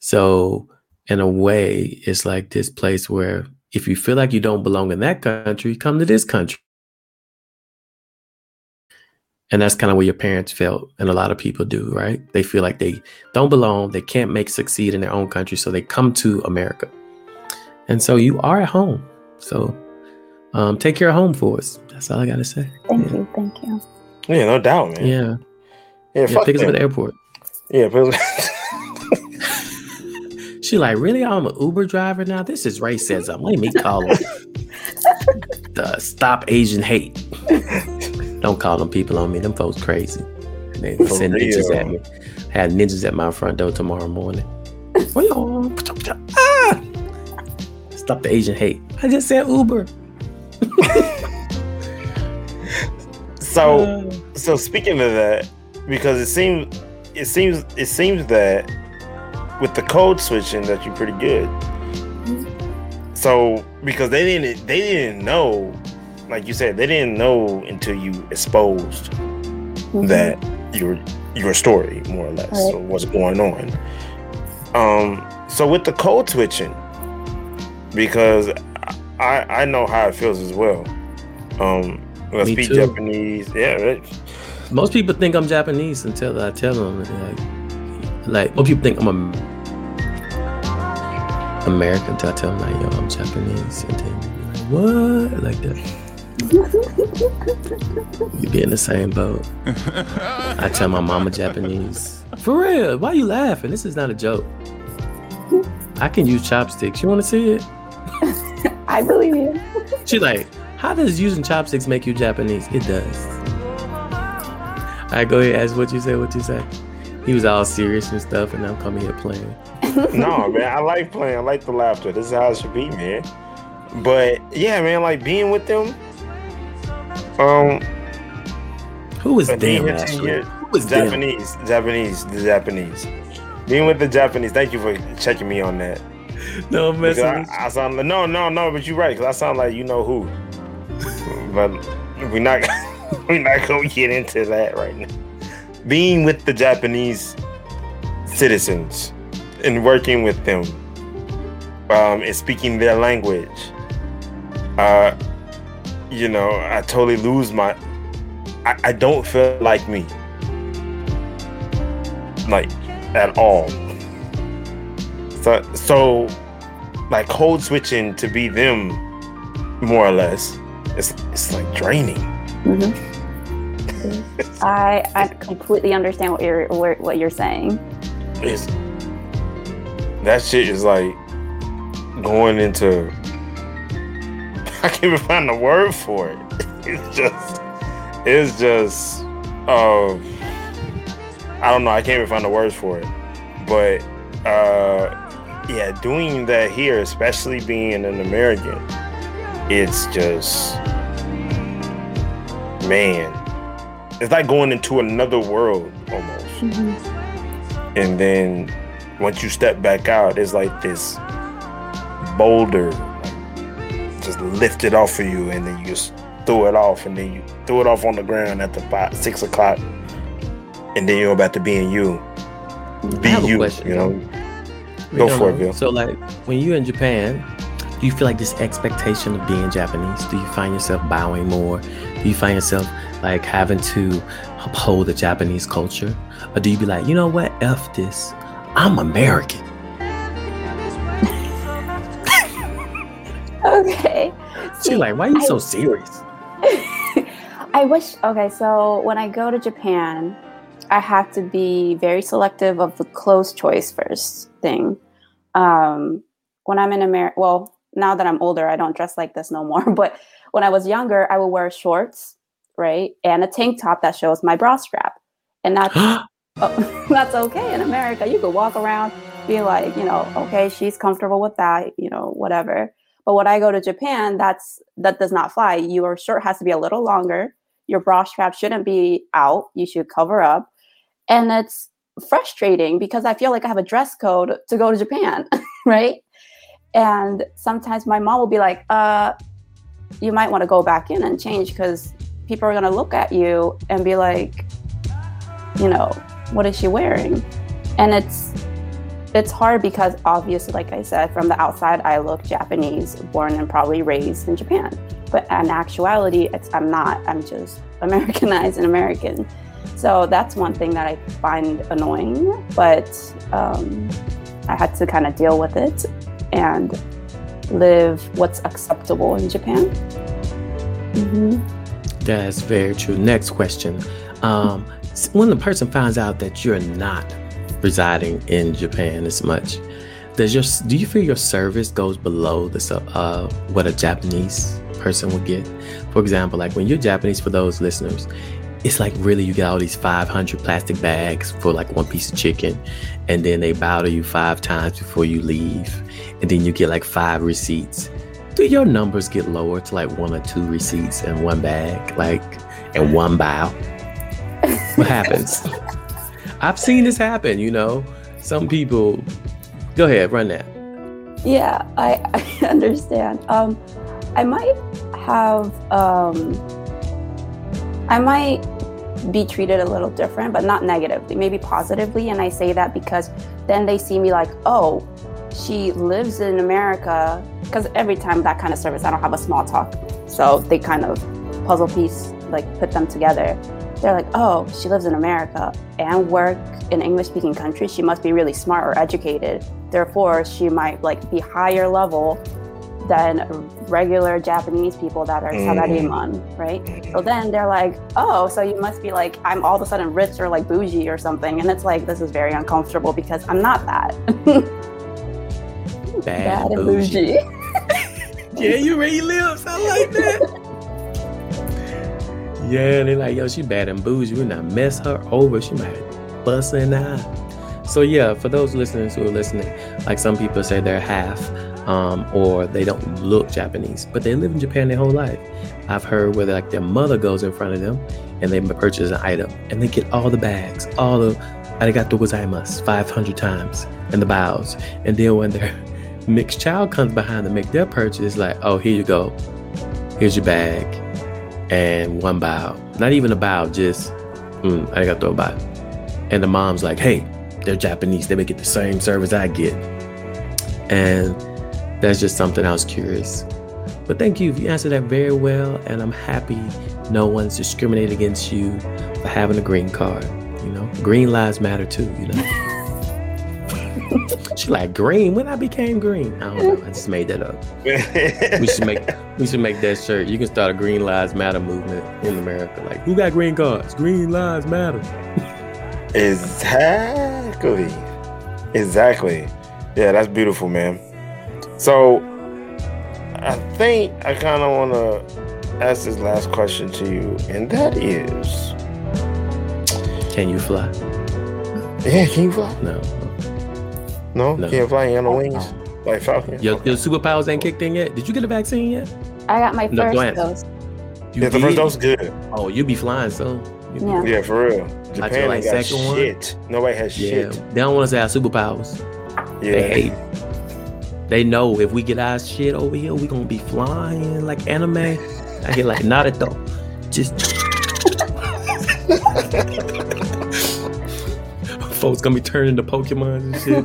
So, in a way, it's like this place where if you feel like you don't belong in that country, come to this country. And that's kind of where your parents felt, and a lot of people do, right? They feel like they don't belong, they can't make succeed in their own country, so they come to America. And so you are at home. So um, take care of home for us. That's all I gotta say. Thank yeah. you, thank you. Yeah, no doubt, man. Yeah, yeah. yeah pick us up at the airport. Yeah, but (laughs) she like, really? I'm an Uber driver now. This is racism. Let me call them (laughs) the Stop Asian Hate. Don't call them people on me. Them folks crazy. They send ninjas at me. Had ninjas at my front door tomorrow morning. ah! Stop the Asian hate. I just said Uber. (laughs) so, uh. so speaking of that, because it seems, it seems, it seems that with the code switching, that you're pretty good. So, because they didn't, they didn't know, like you said, they didn't know until you exposed mm-hmm. that your your story, more or less, right. what's going on. Um, so with the code switching, because I I know how it feels as well. Um, I Me speak too. Japanese. Yeah, right. Most people think I'm Japanese until I tell them like, like most people think I'm a American until I tell them like, yo, I'm Japanese, and then like, what, like that. you be in the same boat. (laughs) I tell my mama Japanese. For real, why you laughing? This is not a joke. I can use chopsticks. You want to see it? (laughs) I believe you. she like, how does using chopsticks make you Japanese? It does. All right, go ahead. Ask what you say. What you say. He was all serious and stuff, and I'm coming here playing. (laughs) no, man, I like playing. I like the laughter. This is how it should be, man. But yeah, man, like being with them. Um, who was them? Who was Japanese? Them? Japanese, the Japanese. Being with the Japanese. Thank you for checking me on that. (laughs) no, I'm messing. I, I, sound like, no, no, no. But you're right because I sound like you know who. but we're not (laughs) we're not gonna get into that right now. Being with the Japanese citizens and working with them um, and speaking their language, uh, you know, I totally lose my. I, I don't feel like me, like at all. So, so like code switching to be them, more or less, it's it's like draining. Mm-hmm. (laughs) I I completely understand what you're what you're saying. It's, that shit is like going into (laughs) I can't even find the word for it. (laughs) It's just, it's just, uh, I don't know. I can't even find the words for it. But uh, yeah, doing that here, especially being an American, it's just, man, it's like going into another world almost. Mm-hmm. And then once you step back out, it's like this boulder just lifted off of you, and then you just throw it off, and then you throw it off on the ground at the five, six o'clock, and then you're about to be in you. Be you, you know. Go for it, Bill. So, like, when you're in Japan, do you feel like this expectation of being Japanese? Do you find yourself bowing more? Do you find yourself like having to uphold the Japanese culture? Or do you be like, you know what, F this, I'm American? (laughs) okay. She's like, why are you I, so serious? (laughs) I wish, okay, so when I go to Japan, I have to be very selective of the clothes choice first thing. Um, when I'm in America, well, now that I'm older, I don't dress like this no more. (laughs) But when I was younger, I would wear shorts, right, and a tank top that shows my bra strap, and that's (gasps) oh, (laughs) that's okay in America. You could walk around, be like, you know, okay, she's comfortable with that, you know, whatever. But when I go to Japan, that's that does not fly. Your shirt has to be a little longer. Your bra strap shouldn't be out. You should cover up, and it's frustrating because I feel like I have a dress code to go to Japan, (laughs) right? And sometimes my mom will be like, uh, you might want to go back in and change because people are going to look at you and be like, you know, what is she wearing? And it's it's hard because obviously, like I said, from the outside I look Japanese, born and probably raised in Japan. But in actuality, I'm not. I'm just (laughs) Americanized and American. So that's one thing that I find annoying, but um, I had to kind of deal with it and live what's acceptable in Japan. Mm-hmm. That's very true. Next question. Um, when the person finds out that you're not residing in Japan as much, does your do you feel your service goes below the uh, what a Japanese person would get? For example, like when you're Japanese, for those listeners, it's like really you get all these 500 plastic bags for like one piece of chicken and then they bow to you five times before you leave and then you get like five receipts do your numbers get lower to like one or two receipts and one bag like and one bow? What happens? (laughs) I've seen this happen you know? Some people go ahead run that. Yeah i, I (laughs) understand. Um i might have um I might be treated a little different, but not negatively, maybe positively. And I say that because then they see me like, oh, she lives in America. Because every time that kind of service, I don't have a small talk. So they kind of puzzle piece, like put them together. They're like, oh, she lives in America and work in English speaking countries. She must be really smart or educated. Therefore, she might like be higher level than regular Japanese people that are salaryman, mm. right? So then they're like, oh, so you must be like, I'm all of a sudden rich or like bougie or something. And it's like, this is very uncomfortable because I'm not that. (laughs) Bad, Bad and bougie. (laughs) yeah, you ready lips. I like that. yeah, they're like, yo, she bad and bougie. We're not mess her over. She might bust an eye. So yeah, for those listeners who are listening, like some people say they're half um, or they don't look Japanese, but they live in Japan their whole life. I've heard where like their mother goes in front of them and they purchase an item and they get all the bags, all the arigato gozaimasu 500 times in the bows. And then when their mixed child comes behind to make their purchase, like, oh, here you go. Here's your bag and one bow. Not even a bow, just mm, arigato bow. And the mom's like, hey, they're Japanese. They may get the same service I get. And that's just something I was curious. But thank you. You answered that very well, and I'm happy no one's discriminated against you for having a green card. You know, green lives matter too. You know. (laughs) she like green when I became green. I don't know. I just made that up. we should make we should make that shirt. You can start a Green Lives Matter movement in America. Like who got green cards? Green Lives Matter. exactly. Exactly. Yeah, that's beautiful, man. So I think I kind of want to ask this last question to you, and that is, can you fly? Yeah, can you fly? No. No, no. can't fly. on the wings like Falcon. Your, your superpowers ain't kicked in yet. Did you get a vaccine yet? I got my no, first dose. You yeah, the first dose good. Oh, you be flying soon. Yeah. yeah, for real. Japan like got shit. One. Nobody has yeah. shit. They don't want us to have superpowers. Yeah. They hate. They know if we get our shit over here, we gonna be flying like anime. I get like Naruto. Just (laughs) folks gonna be turning to Pokemon and shit.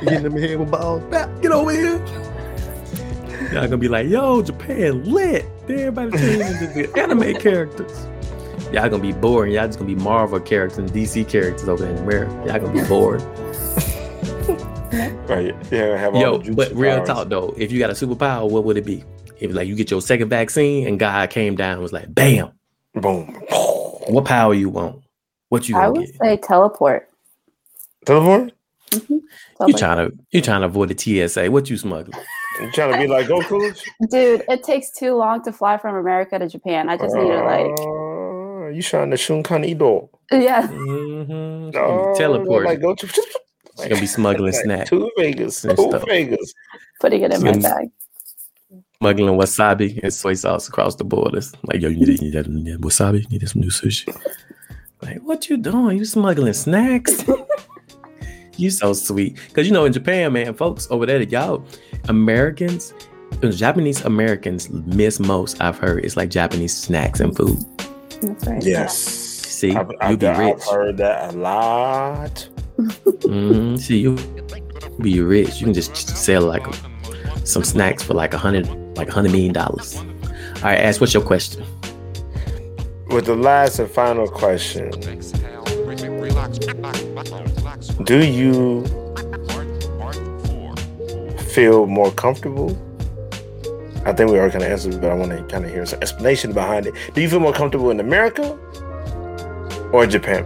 (laughs) getting them here with balls. Get over here. Y'all gonna be like, yo, Japan lit. Everybody turning into the (laughs) anime characters. Y'all gonna be bored. Y'all just gonna be Marvel characters and DC characters over there in America. Y'all gonna be bored. (laughs) right. Yeah. Have Yo, but real powers. talk though, if you got a superpower, what would it be? If like you get your second vaccine and God came down and was like, bam, boom. What power you want? What you? I would get? say teleport. Teleport. Mm-hmm. You trying to you trying to avoid the TSA? What you smuggling? You trying to be like Goku? Dude, it takes too long to fly from America to Japan. I just uh, need to like. Uh, you trying to shunkan ido? Yeah. Mm-hmm. Oh, teleport. Like go to. She's gonna be smuggling (laughs) snacks. Two Vegas. To Vegas. Putting it in my bag. Smuggling wasabi and soy sauce across the borders. Like, yo, you need, you need, that, you need wasabi? You need some new sushi? Like, what you doing? You smuggling snacks? (laughs) you so sweet. Cause you know, in Japan, man, folks over there, y'all Americans, Japanese Americans miss most. I've heard it's like Japanese snacks and food. That's right. Yes. See, I've, I've, be rich. I've heard that a lot. mm-hmm. See, you be rich. You can just sell like some snacks for like a hundred, like a hundred million dollars. All right, ask what's your question? With the last and final question, do you feel more comfortable? I think we already kind of answered, but I want to kind of hear some explanation behind it. Do you feel more comfortable in America or Japan?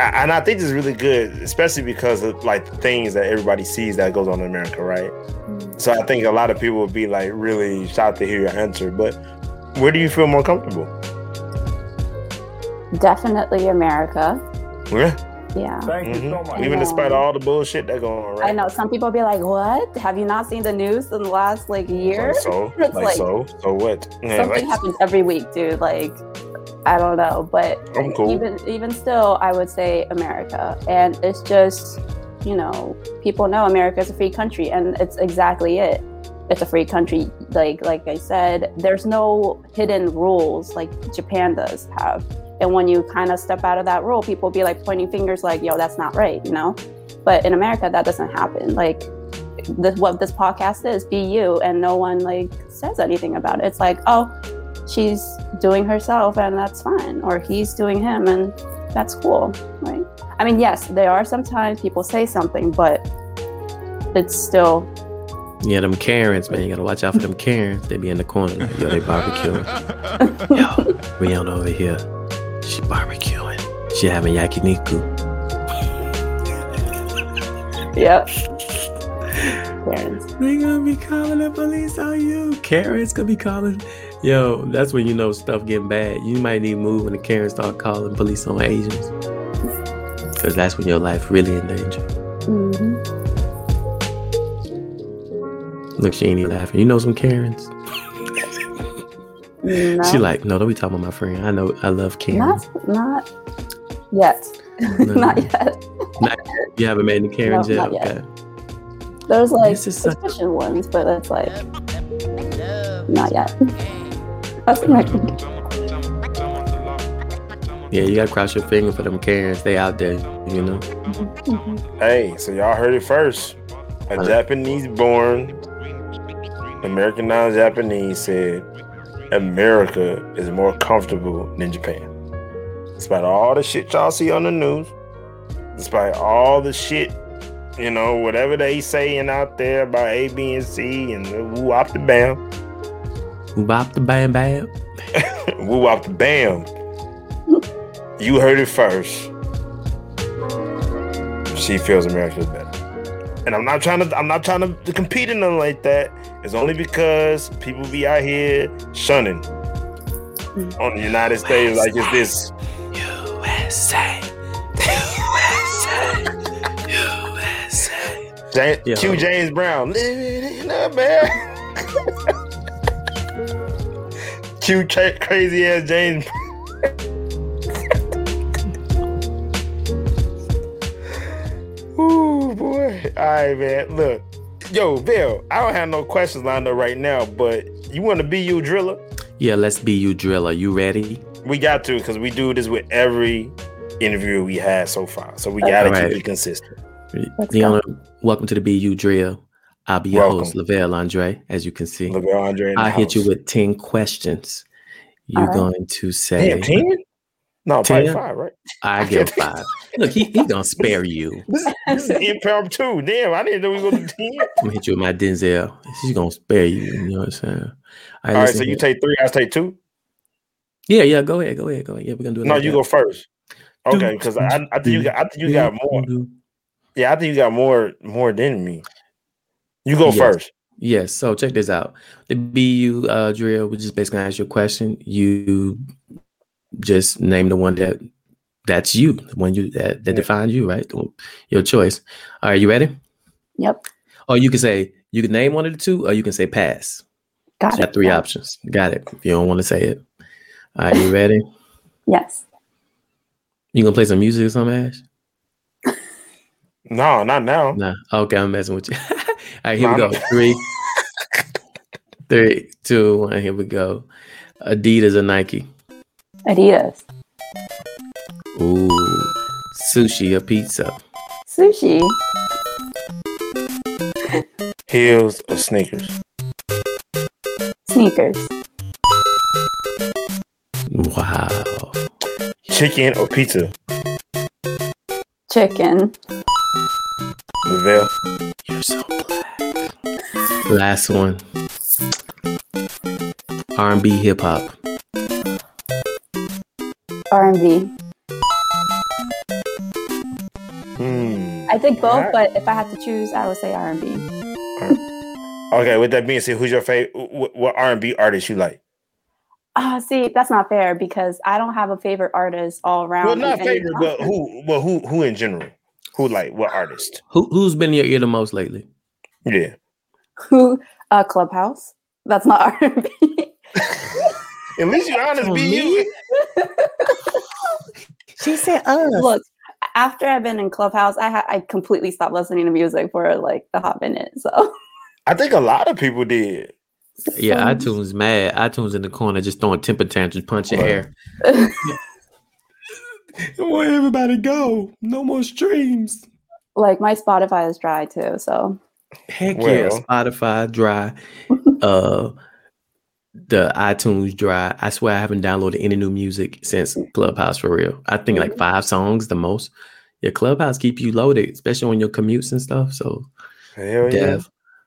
I, and I think this is really good, especially because of like the things that everybody sees that goes on in America, right? Mm. So I think a lot of people would be like really shocked to hear your answer. But where do you feel more comfortable? Definitely America. Yeah. Yeah. Thank mm-hmm. you so much. Even despite all the bullshit that going on, right? I know some people be like, "What? Have you not seen the news in the last like year?" Like so, (laughs) it's like, like, so, so what? Yeah, something like, happens every week, dude. Like, I don't know, but cool. even even still, I would say America, and it's just you know, people know America is a free country, and it's exactly it. It's a free country. Like like I said, there's no hidden rules like Japan does have and when you kind of step out of that role, people be like pointing fingers like, yo, that's not right, you know? But in America, that doesn't happen. Like, this, what this podcast is, be you, and no one like says anything about it. It's like, oh, she's doing herself, and that's fine, or he's doing him, and that's cool, right? I mean, yes, there are sometimes people say something, but it's still. Yeah, them Karens, man. You gotta watch out for them Karens. They be in the corner, like, yo, they (laughs) barbecuing. (laughs) yo, we on over here. She barbecuing. She having yakiniku. (laughs) Yep. (laughs) Karens. They gonna be calling the police on you. Karen's gonna be calling. Yo, that's when you know stuff getting bad. You might need to move when the Karens start calling police on Asians. Because that's when your life really in danger. Mm-hmm. Look, she ain't even laughing. You know some Karens? No. She like, no, don't be talking about my friend. I know I love Karen. Not, not yet. No. (laughs) not yet. not yet. You haven't made any Karens no, yet? Not yet. Okay. There's like suspicious such... ones, but it's like not yet. (laughs) That's Yeah, you gotta cross your finger for them Karens. They out there, you know. Mm-hmm. Hey, so y'all heard it first. A Japanese born American non Japanese said America is more comfortable than Japan. Despite all the shit y'all see on the news, despite all the shit, you know, whatever they saying out there about A, B, and C and woo the bam. Woo op the bam bam. (laughs) woo op the bam. You heard it first. She feels America is better. And I'm not trying to I'm not trying to compete in them like that. It's only because people be out here shunning mm. on the United States like it's this. USA. USA. USA. James, Q James Brown. Living in a bear. (laughs) Q crazy ass James. (laughs) Ooh boy. All right, man. Look, yo, Bill. I don't have no questions lined up right now, but you want to be you driller? Yeah, let's be you driller. You ready? We got to because we do this with every interview we had so far, so we got to right. keep it consistent. Leona, welcome to the BeU Drill. I'll be your Welcome. host, Lavelle Andre, as you can see. Lavelle Andre. I'll hit you with 10 questions. You're right. going to say Damn, 10? No, 10? five, right? I give five. Look, he, he gonna spare you. this, (laughs) this is impromptu. Damn, I didn't know we were to do 10. I'm gonna hit you with my Denzel. She's gonna spare you. You know what I'm saying? All right, All right so you take three, I take two? Yeah, yeah, go ahead, go ahead, go ahead. Yeah, we're gonna do it. No, like you that. go first. Okay, because I, I think you got I think you got more. Yeah, I think you got more more than me. You go yes. first. Yes. So check this out. The BeU uh, drill, we just basically ask you a question. You just name the one that that's you, the one you that, that yeah. defines you, right? Your choice. All right, you ready? Yep. Or you can say you can name one of the two, or you can say pass. Got so it. three options. Got it. If you don't want to say it. All right, you (laughs) ready? yes. You gonna play some music or something, Ash? (laughs) No, not now. Nah. Okay, I'm messing with you. (laughs) All right, here we go. Three, three, two, one. Here we go. Adidas or Nike? Adidas. Ooh, sushi or pizza? Sushi. Heels or sneakers? Sneakers. Wow. Chicken or pizza? Chicken. Lavelle. You're so Last one. R&B, hip hop. R&B. Hmm. I think both, right. but if I had to choose, I would say R&B. Okay, with that being said, who's your favorite? What R&B artist you like? Ah, uh, see, that's not fair because I don't have a favorite artist all around. Well, not favorite, but who? Well, who? Who in general? Who like what artist? Who Who's been in your ear the most lately? Yeah. Who? Uh, Clubhouse. That's not (laughs) R&B. At least you're honest, be you. (laughs) she said us. Look, after I've been in Clubhouse, I ha- I completely stopped listening to music for like the hot minute. So I think a lot of people did. Yeah, iTunes mad. iTunes in the corner just throwing temper tantrums, punching air. (laughs) Where everybody go? No more streams. Like my Spotify is dry too, so Heck well. yeah, Spotify dry. (laughs) uh the iTunes dry. I swear I haven't downloaded any new music since Clubhouse for real. I think like mm-hmm. five songs the most. Yeah, Clubhouse keep you loaded, especially on your commutes and stuff. So Hell yeah.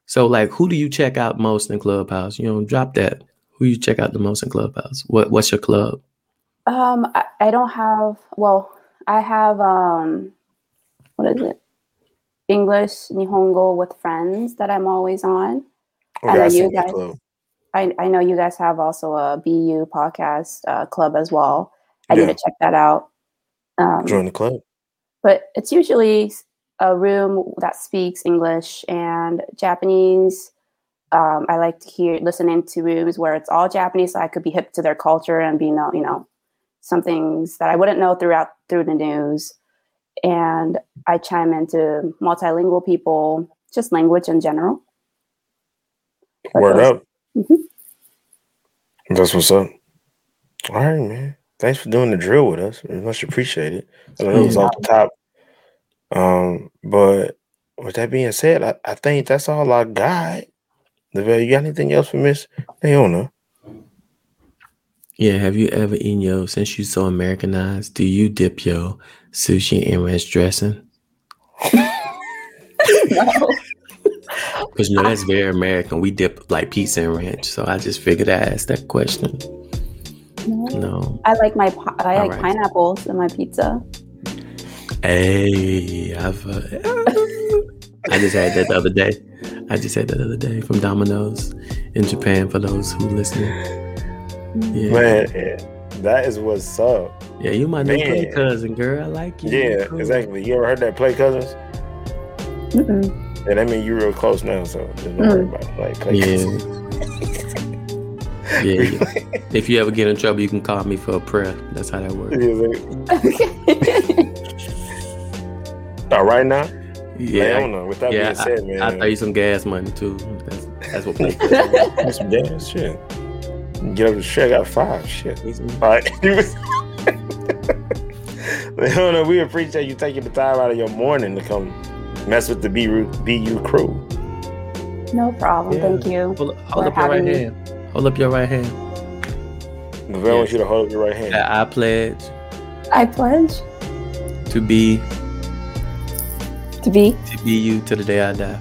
So like who do you check out most in Clubhouse? You know, drop that. Who you check out the most in Clubhouse? What what's your club? Um, I, I don't have well, I have um what is it? English Nihongo with friends that I'm always on. Oh, I know you guys. I, I know you guys have also a BeU podcast uh, club as well. I yeah. need to check that out. Um, Join the club. But it's usually a room that speaks English and Japanese. Um, I like to hear listening to rooms where it's all Japanese, so I could be hip to their culture and be know, you know, some things that I wouldn't know throughout through the news and I chime into multilingual people, just language in general. Word up. Mm-hmm. That's what's up. All right, man. Thanks for doing the drill with us. We much appreciated. I know it was off the top. Um, but with that being said, I, I think that's all I got. Lavelle, You got anything else for Miss Leona? Yeah, have you ever eaten yo since you so Americanized, do you dip your sushi in ranch dressing? (laughs) (laughs) no. Because you know that's very American. We dip like pizza in ranch, so I just figured I asked that question. No, no. I like my I like right. pineapples in my pizza. Hey, I've uh, I just had that the other day. I just had that the other day from Domino's in Japan for those who listen. Yeah. Man, that is what's up. Yeah, you my new play cousin, girl. I like you. Yeah, cool. exactly. You ever heard that play cousins? Mm-mm. And I mean you're real close now, so don't mm. worry about it. Like play yeah. (laughs) yeah, yeah. if you ever get in trouble, you can call me for a prayer. That's how that works. All (laughs) right now. Yeah, man, I don't know. With that yeah, being said, I, man, I throw you some gas money too. That's, that's what. (laughs) some gas, shit. Get up to shit. I got five. Shit. All right. Leona, we appreciate you taking the time out of your morning to come mess with the BeU, BeU crew. No problem. Yeah. Thank you. Hold, hold up your right me. hand. Hold up your right hand. Lavelle yeah. wants you to hold up your right hand. I pledge. I pledge. To be. To be. To be you till the day I die.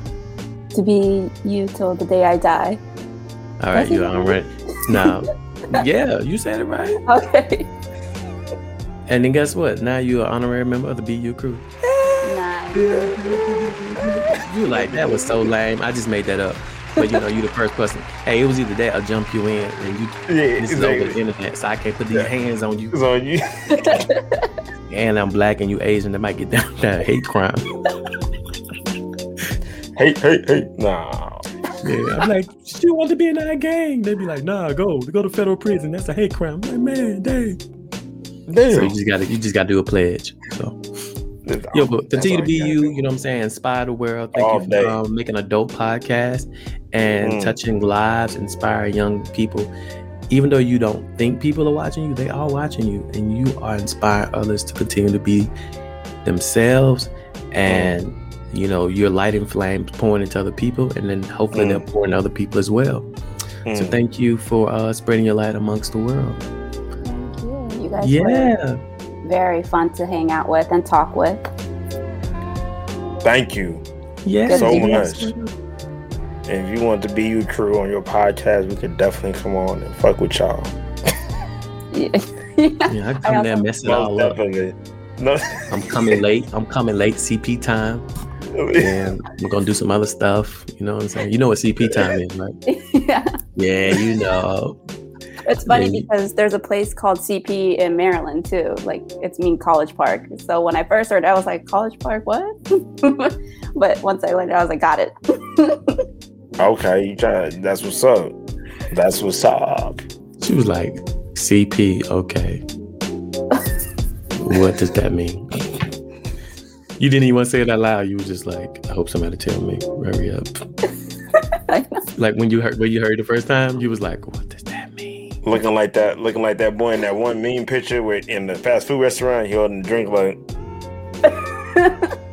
To be you till the day I die. All right, you all right. (laughs) Now, yeah, you said it right. Okay. And then guess what? Now you're an honorary member of the BeU crew. You like that was so lame. I just made that up. But you know, you the first person. Hey, it was either that or jump you in, and you. Yeah, this exactly. is over the internet, so I can't put these yeah. hands on you. It's on you. (laughs) and I'm black, and you Asian. That might get down to hate crime. hate, hate, hate. Nah. Yeah, I'm like, you want to be in that gang? They'd be like, nah, go, go to federal prison. That's a hate crime. I'm like, man, dang. Damn. So you just gotta you just gotta do a pledge. So Yo, but continue to be you, you know what I'm saying? Inspire the world. Thank All you for um, making a dope podcast and mm. touching lives, inspire young people. Even though you don't think people are watching you, they are watching you, and you are inspiring others to continue to be themselves. And mm. you know, you're lighting flames, pouring into other people, and then hopefully mm. they're pouring into other people as well. So mm. thank you for uh, spreading your light amongst the world guys yeah. Very fun to hang out with and talk with. Thank you. Yeah. So much. And if you want the BeU crew on your podcast, we could definitely come on and fuck with y'all. yeah. yeah, I come I there mess it all definitely. up. No. I'm coming late. I'm coming late. CP time. and we're gonna do some other stuff. You know what I'm saying? You know what CP time is, right? (laughs) yeah. Yeah, you know. It's funny yeah. because there's a place called CP in Maryland too. Like it's mean College Park. So when I first heard, it, I was like, College Park, what? (laughs) but once I learned, it, I was like, got it. (laughs) okay, you try. That's what's up. That's what's up. She was like, CP. Okay. (laughs) what does that mean? You didn't even say it out loud. You were just like, I hope somebody tell me. Hurry up. like when you heard when you heard the first time, you was like, what does that mean? Looking like that, looking like that boy in that one meme picture with in the fast food restaurant. He holding a drink like.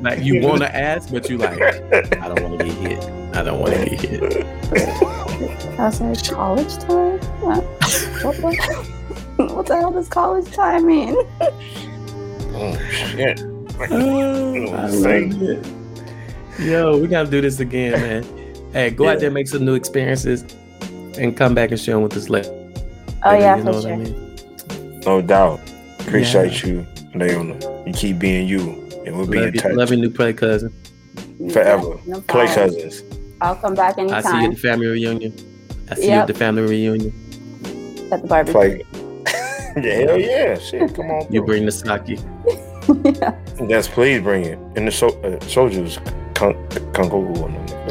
like you want to ask, but you like, I don't want to get hit. I don't want to get hit. I was like, college time? What, what, the, (laughs) what the hell does college time mean? oh shit! (laughs) Oh, I love it. Yo, we gotta do this again, man. Hey, go yeah. out there, make some new experiences, and come back and share them with us later. Oh yeah, you know for sure. I mean? No doubt. Appreciate yeah. you, Leona. You keep being you, and we'll be love in touch. You, love your new play cousin. Forever. No play cousins. I'll come back anytime. I see you at the family reunion. I see yep. you at the family reunion. At the barbecue. Like, (laughs) yeah, hell yeah. Shit, come on. You bring the sake. yeah. (laughs) Yes, please bring it. And the so, uh, soldiers,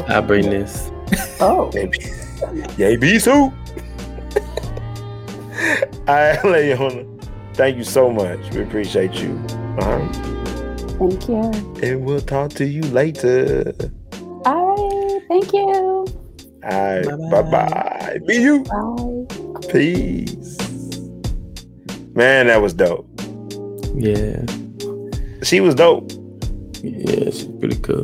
I bring this. Oh. Yay, (laughs) be soup. (laughs) All right, (laughs) Leona. Thank you so much. We appreciate you. Uh-huh. Thank you. And we'll talk to you later. All right. Thank you. All right. Bye bye. Be you. Bye. Peace. Man, that was dope. Yeah. She was dope. Yeah, she's pretty cool.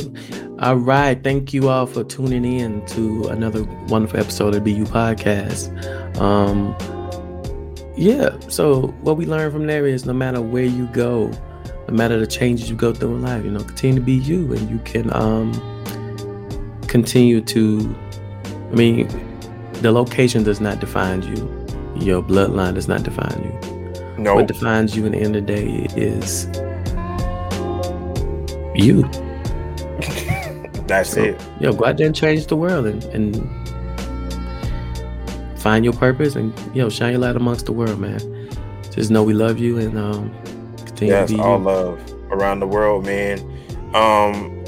All right. Thank you all for tuning in to another wonderful episode of BeU Podcast. Um, yeah. So what we learn from there is no matter where you go, no matter the changes you go through in life, you know, continue to be you and you can um continue to I mean, the location does not define you. Your bloodline does not define you. No. What defines you in the end of the day is you. (laughs) That's so, it. Yo, go out there and change the world and, and find your purpose and you know shine your light amongst the world, man. Just know we love you and um, continue yes, to be all you. love around the world, man. Um,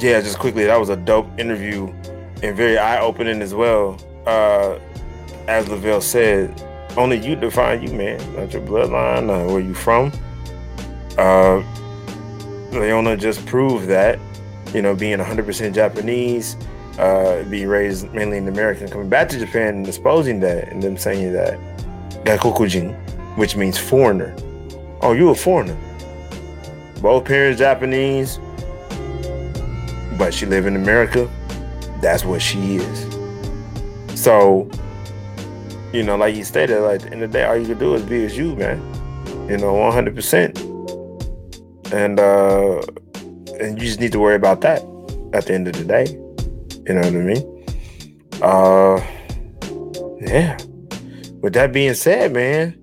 yeah, just quickly, that was a dope interview and very eye opening as well. Uh, as Lavelle said, only you define you, man, not your bloodline, uh, where you from. Uh, Leona just proved that, you know, being 100% Japanese, uh, being raised mainly in America, coming back to Japan and exposing that, and them saying that Gaikokujin, which means foreigner. Oh, you a foreigner. Both parents Japanese, but she live in America. That's what she is. So you know, like you stated, like at the end of the day, all you can do is be as you, man. You know, one hundred percent. And uh and you just need to worry about that at the end of the day. You know what I mean? Uh yeah. With that being said, man,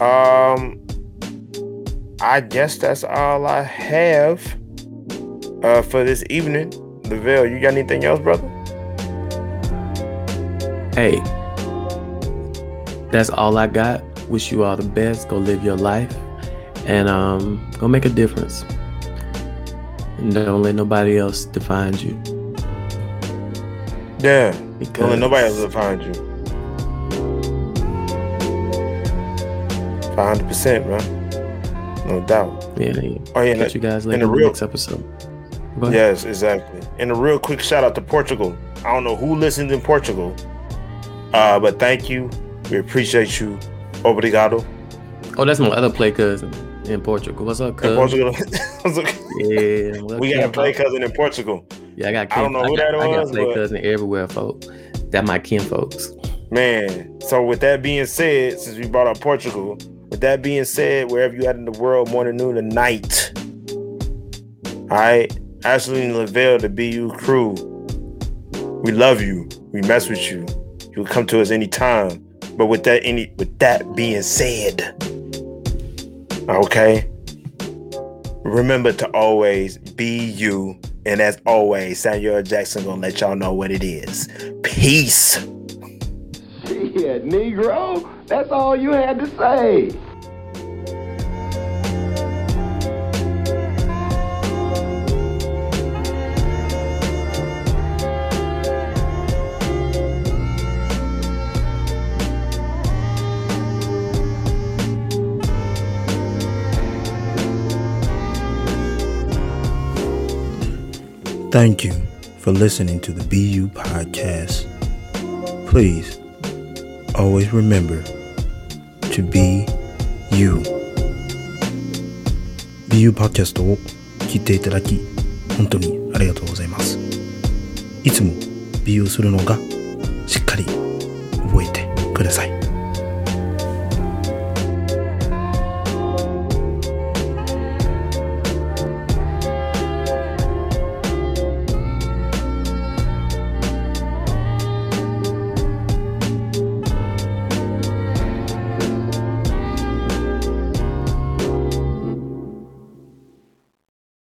um I guess that's all I have uh for this evening. Lavelle, you got anything else, brother? Hey, that's all I got. Wish you all the best. Go live your life and um, go make a difference. And don't let nobody else define you. Yeah. Because don't let nobody else define you. 500%, man. No doubt. Yeah. yeah. Oh, yeah. Catch you guys later in the, real, next episode. Yes, exactly. And a real quick shout out to Portugal. I don't know who listens in Portugal, uh, but thank you we appreciate you. Obrigado. Oh, that's my other play cousin in Portugal. What's up, cousin? Portugal. (laughs) yeah, we got a play cousin in Portugal. Yeah, I got. Kin- I don't know who got, that was. I got play but... cousin everywhere, folks. That my kin folks. Man, so with that being said, since we brought up Portugal, with that being said, wherever you at in the world, morning, noon, and night. All right, Ashley and Lavelle, the BeU crew. We love you. We mess with you. You can come to us anytime. But with that any with that being said, okay, remember to always be you. And as always, Samuel Jackson gonna let y'all know what it is. Peace. Yeah, Negro. That's all you had to say. Thank you for listening to the BeU podcast. Please always remember to be you. BeU パーキャストを聞いていただき、本当にありがとうございます。いつも BeU するのがしっかり